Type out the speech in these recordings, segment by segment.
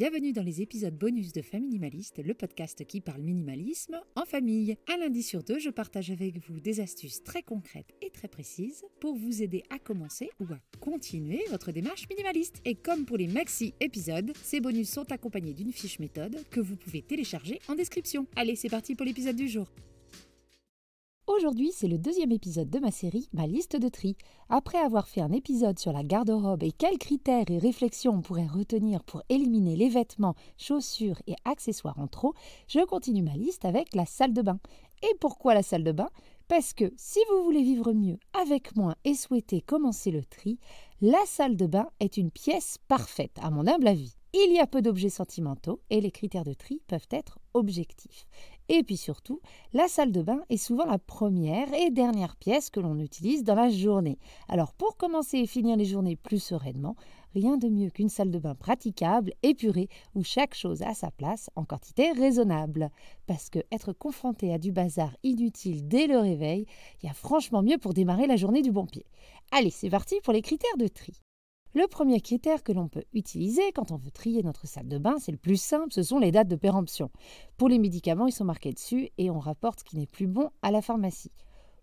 Bienvenue dans les épisodes bonus de Famille Minimaliste, le podcast qui parle minimalisme en famille. Un lundi sur deux, je partage avec vous des astuces très concrètes et très précises pour vous aider à commencer ou à continuer votre démarche minimaliste. Et comme pour les maxi épisodes, ces bonus sont accompagnés d'une fiche méthode que vous pouvez télécharger en description. Allez, c'est parti pour l'épisode du jour. Aujourd'hui, c'est le deuxième épisode de ma série Ma liste de tri. Après avoir fait un épisode sur la garde-robe et quels critères et réflexions on pourrait retenir pour éliminer les vêtements, chaussures et accessoires en trop, je continue ma liste avec la salle de bain. Et pourquoi la salle de bain? Parce que si vous voulez vivre mieux avec moins et souhaitez commencer le tri, la salle de bain est une pièce parfaite, à mon humble avis. Il y a peu d'objets sentimentaux et les critères de tri peuvent être objectifs. Et puis surtout, la salle de bain est souvent la première et dernière pièce que l'on utilise dans la journée. Alors pour commencer et finir les journées plus sereinement, rien de mieux qu'une salle de bain praticable, épurée, où chaque chose a sa place en quantité raisonnable. Parce que être confronté à du bazar inutile dès le réveil, il y a franchement mieux pour démarrer la journée du bon pied. Allez, c'est parti pour les critères de tri. Le premier critère que l'on peut utiliser quand on veut trier notre salle de bain, c'est le plus simple, ce sont les dates de péremption. Pour les médicaments, ils sont marqués dessus et on rapporte ce qui n'est plus bon à la pharmacie.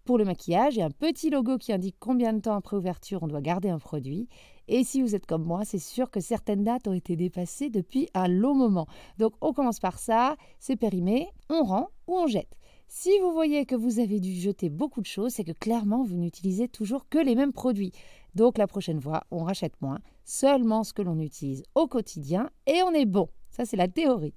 Pour le maquillage, il y a un petit logo qui indique combien de temps après ouverture on doit garder un produit. Et si vous êtes comme moi, c'est sûr que certaines dates ont été dépassées depuis un long moment. Donc on commence par ça, c'est périmé, on rend ou on jette. Si vous voyez que vous avez dû jeter beaucoup de choses, c'est que clairement vous n'utilisez toujours que les mêmes produits. Donc la prochaine fois, on rachète moins, seulement ce que l'on utilise au quotidien et on est bon. Ça, c'est la théorie.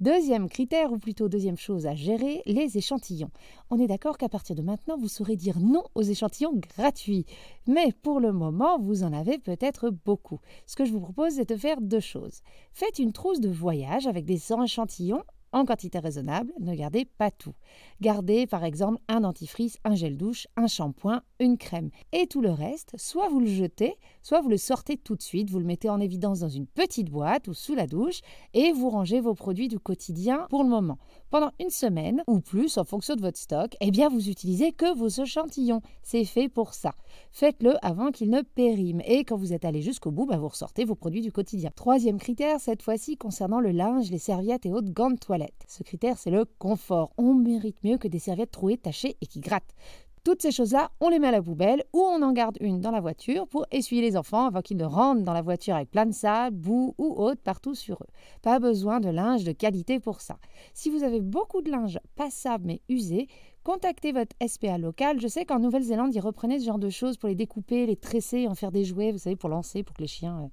Deuxième critère, ou plutôt deuxième chose à gérer, les échantillons. On est d'accord qu'à partir de maintenant, vous saurez dire non aux échantillons gratuits. Mais pour le moment, vous en avez peut-être beaucoup. Ce que je vous propose, c'est de faire deux choses. Faites une trousse de voyage avec des échantillons en quantité raisonnable, ne gardez pas tout. Gardez par exemple un dentifrice, un gel douche, un shampoing, une crème. Et tout le reste, soit vous le jetez, soit vous le sortez tout de suite, vous le mettez en évidence dans une petite boîte ou sous la douche et vous rangez vos produits du quotidien pour le moment. Pendant une semaine ou plus en fonction de votre stock, eh bien vous utilisez que vos échantillons. C'est fait pour ça. Faites-le avant qu'il ne périme et quand vous êtes allé jusqu'au bout, bah, vous ressortez vos produits du quotidien. Troisième critère, cette fois-ci concernant le linge, les serviettes et autres gants de toilette. Ce critère, c'est le confort. On mérite mieux que des serviettes trouées, tachées et qui grattent. Toutes ces choses-là, on les met à la poubelle ou on en garde une dans la voiture pour essuyer les enfants avant qu'ils ne rentrent dans la voiture avec plein de sable, boue ou autre partout sur eux. Pas besoin de linge de qualité pour ça. Si vous avez beaucoup de linge passable mais usé, contactez votre SPA local. Je sais qu'en Nouvelle-Zélande, ils reprenaient ce genre de choses pour les découper, les tresser, en faire des jouets, vous savez, pour lancer, pour que les chiens euh,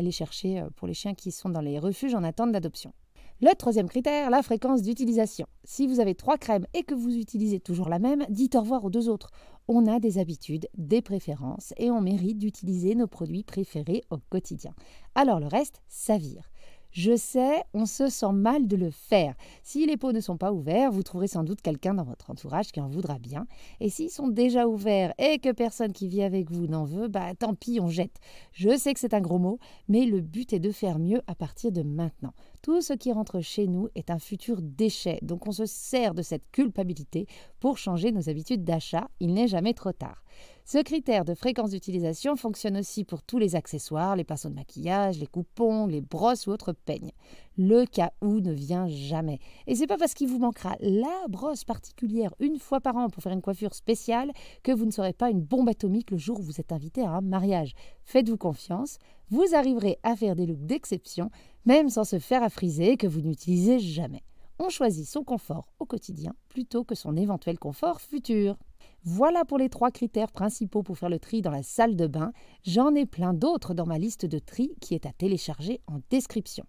aillent chercher, euh, pour les chiens qui sont dans les refuges en attente d'adoption. Le troisième critère, la fréquence d'utilisation. Si vous avez trois crèmes et que vous utilisez toujours la même, dites au revoir aux deux autres. On a des habitudes, des préférences et on mérite d'utiliser nos produits préférés au quotidien. Alors le reste, ça vire. Je sais, on se sent mal de le faire. Si les pots ne sont pas ouverts, vous trouverez sans doute quelqu'un dans votre entourage qui en voudra bien. Et s'ils sont déjà ouverts et que personne qui vit avec vous n'en veut, bah tant pis, on jette. Je sais que c'est un gros mot, mais le but est de faire mieux à partir de maintenant. Tout ce qui rentre chez nous est un futur déchet, donc on se sert de cette culpabilité pour changer nos habitudes d'achat. Il n'est jamais trop tard. Ce critère de fréquence d'utilisation fonctionne aussi pour tous les accessoires, les pinceaux de maquillage, les coupons, les brosses ou autres peignes. Le cas où ne vient jamais. Et c'est pas parce qu'il vous manquera la brosse particulière une fois par an pour faire une coiffure spéciale que vous ne serez pas une bombe atomique le jour où vous êtes invité à un mariage. Faites-vous confiance, vous arriverez à faire des looks d'exception, même sans se faire affriser que vous n'utilisez jamais. On choisit son confort au quotidien plutôt que son éventuel confort futur. Voilà pour les trois critères principaux pour faire le tri dans la salle de bain. J'en ai plein d'autres dans ma liste de tri qui est à télécharger en description.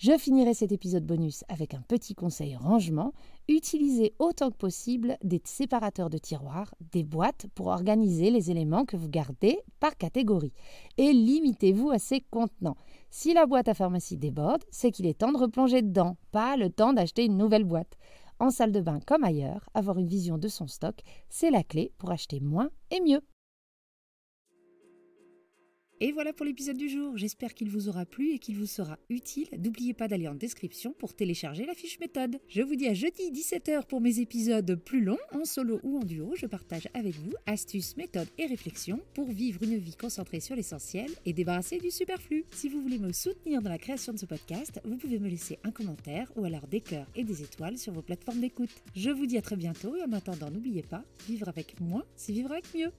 Je finirai cet épisode bonus avec un petit conseil rangement. Utilisez autant que possible des séparateurs de tiroirs, des boîtes pour organiser les éléments que vous gardez par catégorie. Et limitez-vous à ces contenants. Si la boîte à pharmacie déborde, c'est qu'il est temps de replonger dedans, pas le temps d'acheter une nouvelle boîte. En salle de bain comme ailleurs, avoir une vision de son stock, c'est la clé pour acheter moins et mieux. Et voilà pour l'épisode du jour. J'espère qu'il vous aura plu et qu'il vous sera utile. N'oubliez pas d'aller en description pour télécharger la fiche méthode. Je vous dis à jeudi 17h pour mes épisodes plus longs, en solo ou en duo. Je partage avec vous astuces, méthodes et réflexions pour vivre une vie concentrée sur l'essentiel et débarrasser du superflu. Si vous voulez me soutenir dans la création de ce podcast, vous pouvez me laisser un commentaire ou alors des cœurs et des étoiles sur vos plateformes d'écoute. Je vous dis à très bientôt et en attendant, n'oubliez pas, vivre avec moins, c'est vivre avec mieux.